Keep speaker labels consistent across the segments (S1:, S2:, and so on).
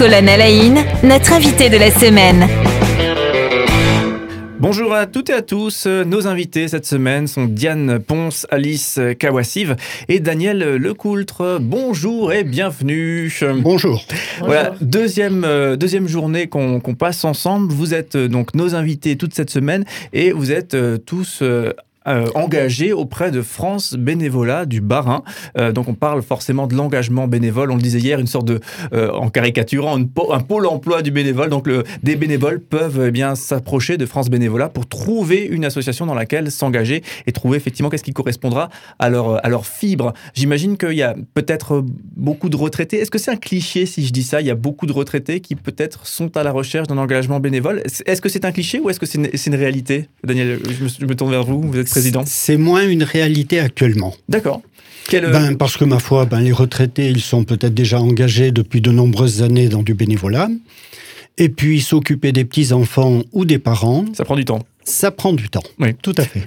S1: Colonel Aïn, notre invité de la semaine.
S2: Bonjour à toutes et à tous. Nos invités cette semaine sont Diane Ponce, Alice Kawassiv et Daniel Lecoultre. Bonjour et bienvenue.
S3: Bonjour.
S2: Voilà, deuxième, euh, deuxième journée qu'on qu'on passe ensemble. Vous êtes euh, donc nos invités toute cette semaine et vous êtes euh, tous euh, engagés auprès de France Bénévolat du Bas-Rhin. Euh, donc on parle forcément de l'engagement bénévole. On le disait hier, une sorte de, euh, en caricaturant, un pôle emploi du bénévole. Donc des bénévoles peuvent eh bien s'approcher de France Bénévolat pour trouver une association dans laquelle s'engager et trouver effectivement qu'est-ce qui correspondra à leur, à leur fibre. J'imagine qu'il y a peut-être beaucoup de retraités. Est-ce que c'est un cliché si je dis ça? Il y a beaucoup de retraités qui peut-être sont à la recherche d'un engagement bénévole. Est-ce que c'est un cliché ou est-ce que c'est une, réalité? Daniel, je me, je me tourne vers vous, vous êtes président.
S3: C'est moins une réalité actuellement.
S2: D'accord. Quel, euh,
S3: Ben, parce que ma foi, ben, les retraités, ils sont peut-être déjà engagés depuis de nombreuses années dans du bénévolat. Et puis s'occuper des petits-enfants ou des parents,
S2: ça prend du temps.
S3: ça prend du temps.
S2: Oui.
S3: Tout à fait.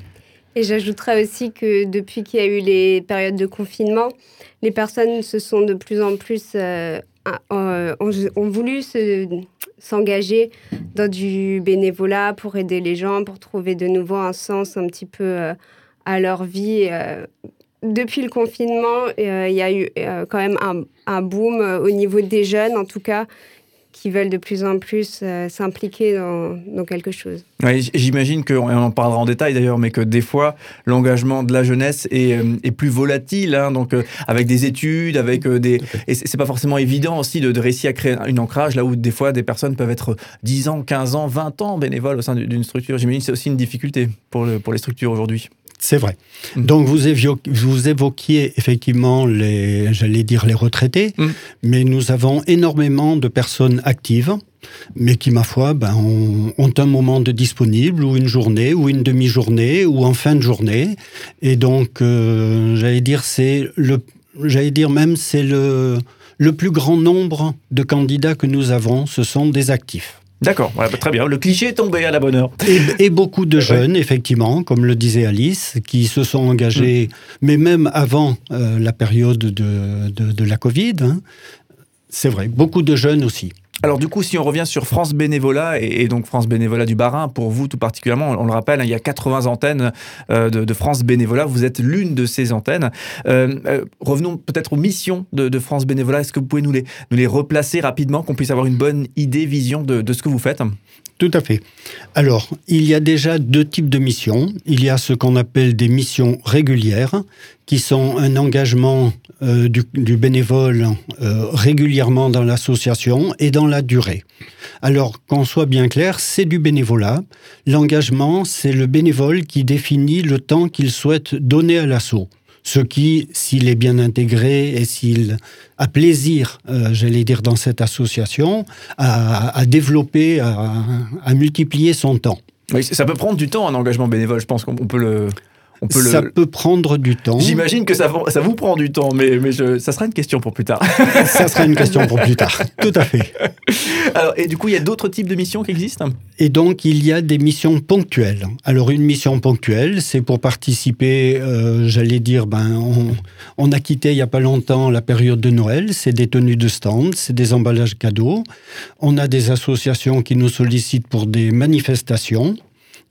S4: Et j'ajouterais aussi que depuis qu'il y a eu les périodes de confinement, les personnes se sont de plus en plus euh, euh, ont, ont voulu se- s'engager dans du bénévolat pour aider les gens, pour trouver de nouveau un sens un petit peu euh, à leur vie. euh. Depuis le confinement, euh, il y a eu quand même un, boom au niveau des jeunes, en tout cas, qui veulent de plus en plus euh, s'impliquer dans, dans quelque chose.
S2: Ouais, J'imagine qu'on on en parlera en détail d'ailleurs, mais que des fois l'engagement de la jeunesse est, euh, est plus volatile, hein, donc euh, avec des études, avec euh, des et c'est pas forcément évident aussi de, de réussir à créer un ancrage là où des fois des personnes peuvent être 10 ans, 15 ans, 20 ans bénévoles au sein d'une d'une structure. J'imagine que c'est aussi une difficulté pour, le, pour les structures aujourd'hui.
S3: C'est vrai.
S2: Mm.
S3: Donc vous, évoquiez effectivement les, j'allais dire les retraités,
S2: Mm.
S3: mais nous avons énormément de personnes actives, mais qui, ma foi, ben, ont, ont un moment de disponible, ou une journée, ou une demi-journée, ou en fin de journée. Et donc, euh, j'allais dire, c'est le, j'allais dire même, c'est le, le plus grand nombre de candidats que nous avons, ce sont des actifs.
S2: D'accord, ouais, bah, très bien. Le cliché est tombé à la bonne heure.
S3: Et, et beaucoup de jeunes, effectivement, comme le disait Alice, qui se sont engagés, mais même avant euh, la période de, de, de la Covid. hein. c'est vrai, beaucoup de jeunes aussi.
S2: Alors du coup, si on revient sur France Bénévolat et, donc France Bénévolat du Bas-Rhin, pour vous tout particulièrement, on, le rappelle, hein, il y a 80 antennes euh, de, France Bénévolat. Vous êtes l'une de ces antennes. Euh, euh, revenons peut-être aux missions de, France Bénévolat. Est-ce que vous pouvez nous les, replacer rapidement, qu'on puisse avoir une bonne idée, vision de ce que vous faites?
S3: Tout à fait. Alors, il y a déjà deux types de missions. Il y a ce qu'on appelle des missions régulières, qui sont un engagement euh, du, bénévole euh, régulièrement dans l'association et dans la durée. Alors, qu'on soit bien clair, c'est du bénévolat. L'engagement, c'est le bénévole qui définit le temps qu'il souhaite donner à l'assaut. Ce qui, s'il est bien intégré et s'il a plaisir, euh, j'allais dire, dans cette association, à, développer, à, à multiplier son temps.
S2: Oui, ça peut prendre du temps, un engagement bénévole. Je pense qu'on on peut le... On peut
S3: Ça
S2: le...
S3: peut prendre du temps.
S2: J'imagine que ça, ça vous prend du temps, mais, mais je- ça sera une question pour plus tard.
S3: Ça sera une question pour plus tard. Tout à fait.
S2: Alors, et du coup, il y a d'autres types de missions qui existent?
S3: Et donc, il y a des missions ponctuelles. Alors, une mission ponctuelle, c'est pour participer, euh, j'allais dire, ben, on, on a quitté il n'y a pas longtemps la période de Noël, c'est des tenues de stand, c'est des emballages cadeaux. On a des associations qui nous sollicitent pour des manifestations.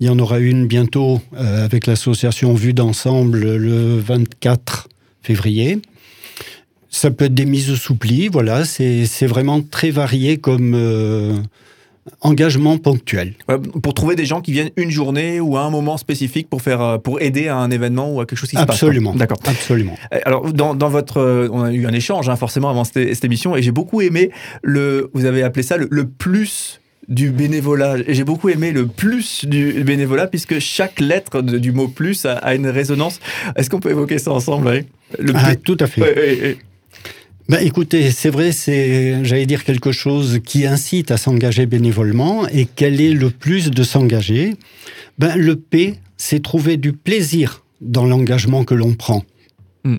S3: Il y en aura une bientôt euh, avec l'association Vue d'ensemble le 24 février. Ça peut être des mises sous pli, voilà, c'est vraiment très varié comme euh, engagement ponctuel.
S2: Ouais, Pour trouver des gens qui viennent une journée ou à un moment spécifique pour, faire, euh, pour aider à un événement ou à quelque chose qui se passe.
S3: Absolument.
S2: D'accord.
S3: Absolument.
S2: Alors, dans, dans votre. on a eu un échange, hein, forcément, avant cette, cette émission, et j'ai beaucoup aimé le. Vous avez appelé ça le, le plus du bénévolat. Et j'ai beaucoup aimé le plus du bénévolat, puisque chaque lettre de- du mot plus a, a une résonance. Est-ce qu'on peut évoquer ça ensemble ouais le
S3: Ah, tout à fait.
S2: Ouais, ouais, ouais.
S3: Ben, écoutez, c'est vrai, c'est, j'allais dire quelque chose qui incite à s'engager bénévolement. Et quel est le plus de s'engager? Ben, Le P, c'est trouver du plaisir dans l'engagement que l'on prend.
S2: Hmm.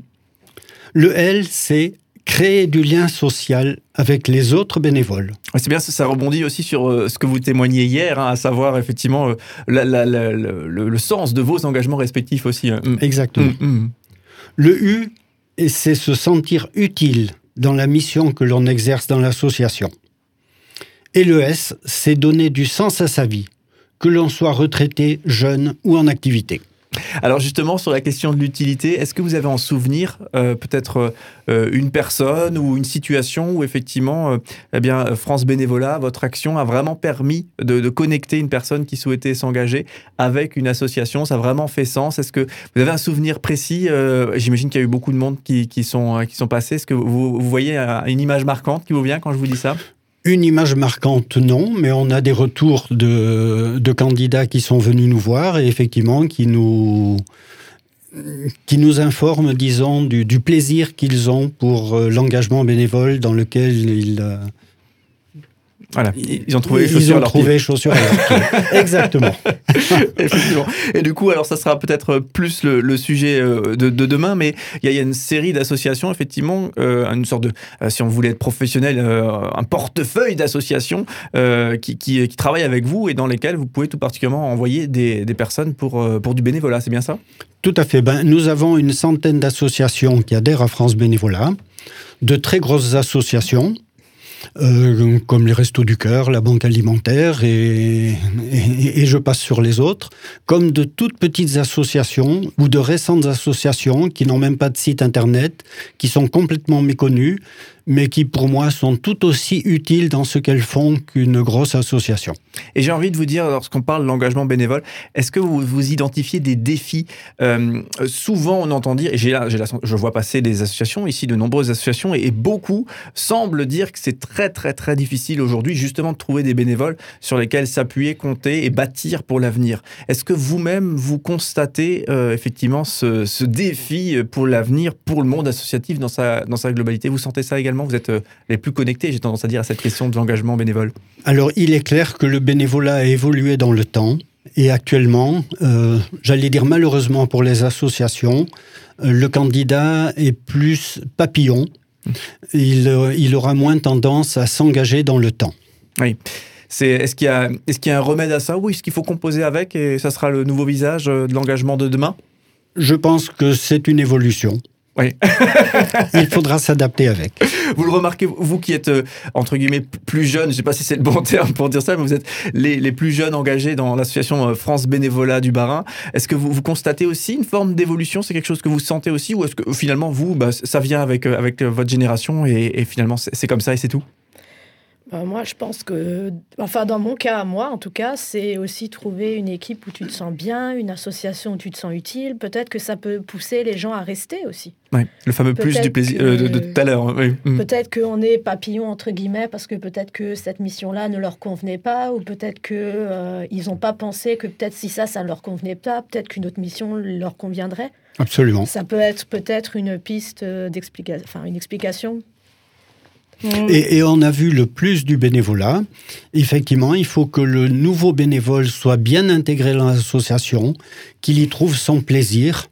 S3: Le L, c'est créer du lien social avec les autres bénévoles.
S2: C'est bien, ça, ça rebondit aussi sur euh, ce que vous témoigniez hier, hein, à savoir effectivement euh, la- la- la- le, sens de vos engagements respectifs aussi. hein. Mm.
S3: Exactement.
S2: Mm, mm.
S3: Le U, c'est se sentir utile dans la mission que l'on exerce dans l'association. Et le S, c'est donner du sens à sa vie, que l'on soit retraité, jeune ou en activité.
S2: Alors justement, sur la question de l'utilité, est-ce que vous avez en souvenir euh, peut-être euh, une personne ou une situation où effectivement, euh, eh bien, France Bénévolat, votre action a vraiment permis de, connecter une personne qui souhaitait s'engager avec une association? Ça a vraiment fait sens? Est-ce que vous avez un souvenir précis? J'imagine qu'il y a eu beaucoup de monde qui, sont, qui sont passés. Est-ce que vous, vous voyez une image marquante qui vous vient quand je vous dis ça?
S3: Une image marquante, non, mais on a des retours de, de candidats qui sont venus nous voir et effectivement qui nous, qui nous informent, disons, du, du plaisir qu'ils ont pour euh, l'engagement bénévole dans lequel ils, euh,
S2: voilà, ils ont trouvé les chaussures,
S3: ils ont trouvé chaussures Exactement.
S2: Effectivement. Et du coup, alors ça sera peut-être plus le, sujet euh, de, demain, mais il y, a une série d'associations, effectivement, euh, une sorte de, euh, si on voulait être professionnel, un portefeuille d'associations qui, qui, travaillent avec vous et dans lesquelles vous pouvez tout particulièrement envoyer des, des personnes pour, pour du bénévolat. C'est bien ça?
S3: Tout à fait. Ben, nous avons une centaine d'associations qui adhèrent à France Bénévolat, de très grosses associations euh, comme les Restos du Cœur, la Banque Alimentaire, et, et, je passe sur les autres, comme de toutes petites associations ou de récentes associations qui n'ont même pas de site internet, qui sont complètement méconnues, mais qui pour moi sont tout aussi utiles dans ce qu'elles font qu'une grosse association.
S2: Et j'ai envie de vous dire, lorsqu'on parle de l'engagement bénévole, est-ce que vous, vous identifiez des défis euh, Souvent, on entend dire, et j'ai la, je vois passer des associations, ici de nombreuses associations, et, beaucoup semblent dire que c'est très très très difficile aujourd'hui justement de trouver des bénévoles sur lesquels s'appuyer, compter et bâtir pour l'avenir. Est-ce que vous-même, vous constatez euh, effectivement ce, ce, défi pour l'avenir, pour le monde associatif dans sa, dans sa globalité? Vous sentez ça également? Vous êtes euh, les plus connectés, j'ai tendance à dire, à cette question de l'engagement bénévole
S3: Alors, il est clair que le bénévolat a évolué dans le temps. Et actuellement, euh, j'allais dire malheureusement pour les associations, euh, le candidat est plus papillon. Il, il aura moins tendance à s'engager dans le temps.
S2: Oui. Est-ce qu'il y, est qu'il y, a un remède à ça ou est-ce qu'il faut composer avec et ça sera le nouveau visage de l'engagement de demain?
S3: Je pense que c'est une évolution.
S2: Oui.
S3: Il faudra s'adapter avec.
S2: Vous le remarquez, vous qui êtes, euh, entre guillemets, plus jeune, je ne sais pas si c'est le bon terme pour dire ça, mais vous êtes les, les plus jeunes engagés dans l'association euh, France Bénévolat du Barin. Est-ce que vous, vous, constatez aussi une forme d'évolution? C'est quelque chose que vous sentez aussi? Ou est-ce que finalement, vous, bah, ça vient avec, euh, avec votre génération et, et finalement, c'est comme ça et c'est tout?
S5: Euh, moi, je pense que, enfin, dans mon cas, moi, en tout cas, c'est aussi trouver une équipe où tu te sens bien, une association où tu te sens utile. Peut-être que ça peut pousser les gens à rester aussi.
S2: Oui, le fameux plus du plaisir euh, de, tout à l'heure.
S5: Mm. Peut-être qu'on est papillon entre guillemets parce que peut-être que cette mission-là ne leur convenait pas, ou peut-être que euh, ils n'ont pas pensé que peut-être si ça, ça ne leur convenait pas, peut-être qu'une autre mission leur conviendrait.
S3: Absolument.
S5: Ça peut être peut-être une piste d'explication, enfin une explication
S3: Mm. Et, on a vu le plus du bénévolat. Effectivement, il faut que le nouveau bénévole soit bien intégré dans l'association, qu'il y trouve son plaisir.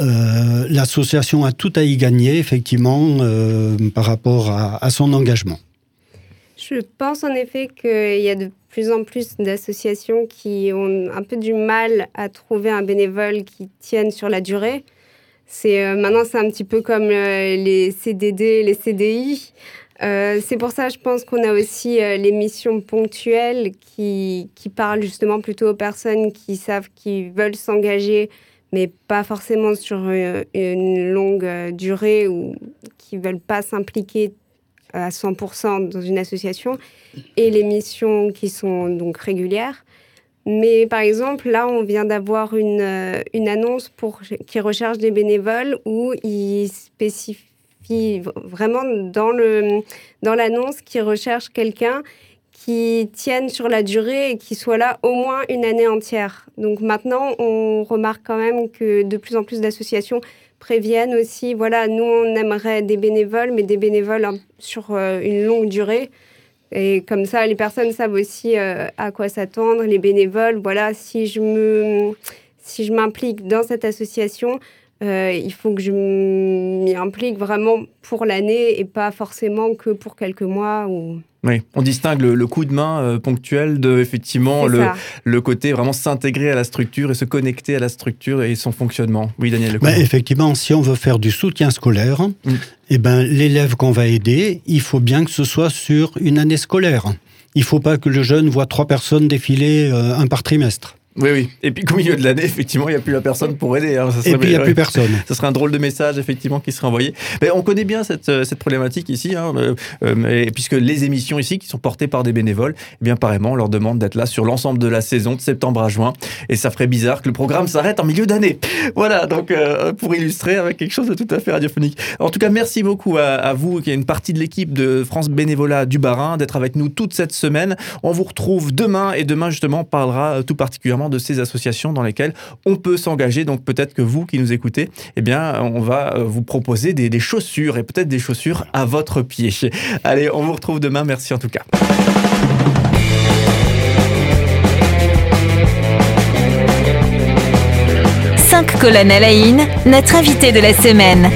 S3: Euh, l'association a tout à y gagner, effectivement, euh, par rapport à, son engagement.
S4: Je pense en effet qu'il y a de plus en plus d'associations qui ont un peu du mal à trouver un bénévole qui tienne sur la durée. C'est euh, maintenant c'est un petit peu comme les CDD, les CDI. Euh, c'est pour ça, je pense qu'on a aussi euh, les missions ponctuelles qui, qui parlent justement plutôt aux personnes qui savent qu'ils veulent s'engager, mais pas forcément sur euh, une longue durée ou qui veulent pas s'impliquer à 100% dans une association, et les missions qui sont donc régulières. Mais par exemple, là, on vient d'avoir une, une annonce pour, qui recherche des bénévoles où ils spécifient vraiment dans le dans l'annonce qui recherche quelqu'un qui tienne sur la durée et qui soit là au moins une année entière. Donc maintenant, on remarque quand même que de plus en plus d'associations préviennent aussi, voilà, nous on aimerait des bénévoles, mais des bénévoles hein, sur euh, une longue durée. Et comme ça, les personnes savent aussi euh, à quoi s'attendre. Les bénévoles, voilà, si je me, si je m'implique dans cette association, euh, il faut que je m'y implique vraiment pour l'année et pas forcément que pour quelques mois. Ou...
S2: Oui, on distingue le, coup de main euh, ponctuel de effectivement le, le, côté vraiment s'intégrer à la structure et se connecter à la structure et son fonctionnement. Oui, Daniel.
S3: Ben, effectivement, si on veut faire du soutien scolaire, mm. eh ben, l'élève qu'on va aider, il faut bien que ce soit sur une année scolaire. il faut pas que le jeune voit trois personnes défiler euh, un par trimestre.
S2: Oui, oui. Et puis qu'au milieu de l'année, effectivement, il n'y a plus la personne pour aider. hein. Ça
S3: Et puis il n'y a
S2: ouais.
S3: plus personne.
S2: Ce serait un drôle de message, effectivement, qui serait envoyé. Mais on connaît bien cette, euh, cette problématique ici, hein, euh, euh, mais- puisque les émissions ici, qui sont portées par des bénévoles, eh bien, apparemment, on leur demande d'être là sur l'ensemble de la saison, de septembre à juin. Et ça ferait bizarre que le programme s'arrête en milieu d'année. Voilà, donc euh, pour illustrer avec quelque chose de tout à fait radiophonique. En tout cas, merci beaucoup à, à vous, qui est une partie de l'équipe de France Bénévolat du Barin, d'être avec nous toute cette semaine. On vous retrouve demain, et demain, justement, on parlera tout particulièrement de ces associations dans lesquelles on peut s'engager. Donc peut-être que vous qui nous écoutez, eh bien, on va euh, vous proposer des, chaussures et peut-être des chaussures à votre pied. Allez, on vous retrouve demain. Merci en tout cas.
S1: Cinq colonnes à la une, notre invité de la semaine.